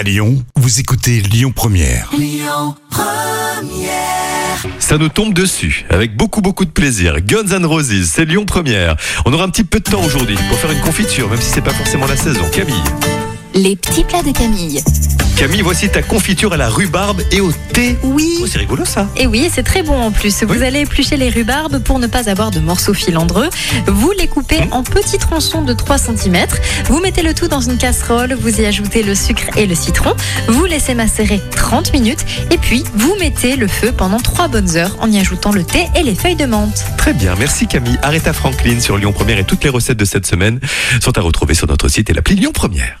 À Lyon, vous écoutez Lyon Première. Ça nous tombe dessus, avec beaucoup beaucoup de plaisir. Guns N' Roses, c'est Lyon Première. On aura un petit peu de temps aujourd'hui pour faire une confiture, même si c'est pas forcément la saison. Camille. Les petits plats de Camille. Camille, voici ta confiture à la rhubarbe et au thé. Oui. Oh, c'est rigolo ça. Et oui, c'est très bon en plus. Vous Oui. allez éplucher les rhubarbes pour ne pas avoir de morceaux filandreux. Vous les coupez Mmh. en petits tronçons de 3 cm. Vous mettez le tout dans une casserole. Vous y ajoutez le sucre et le citron. Vous laissez macérer 30 minutes. Et puis, vous mettez le feu pendant 3 bonnes heures en y ajoutant le thé et les feuilles de menthe. Très bien, merci Camille. Aretha Franklin sur Lyon Première et toutes les recettes de cette semaine sont à retrouver sur notre site et l'appli Lyon Première.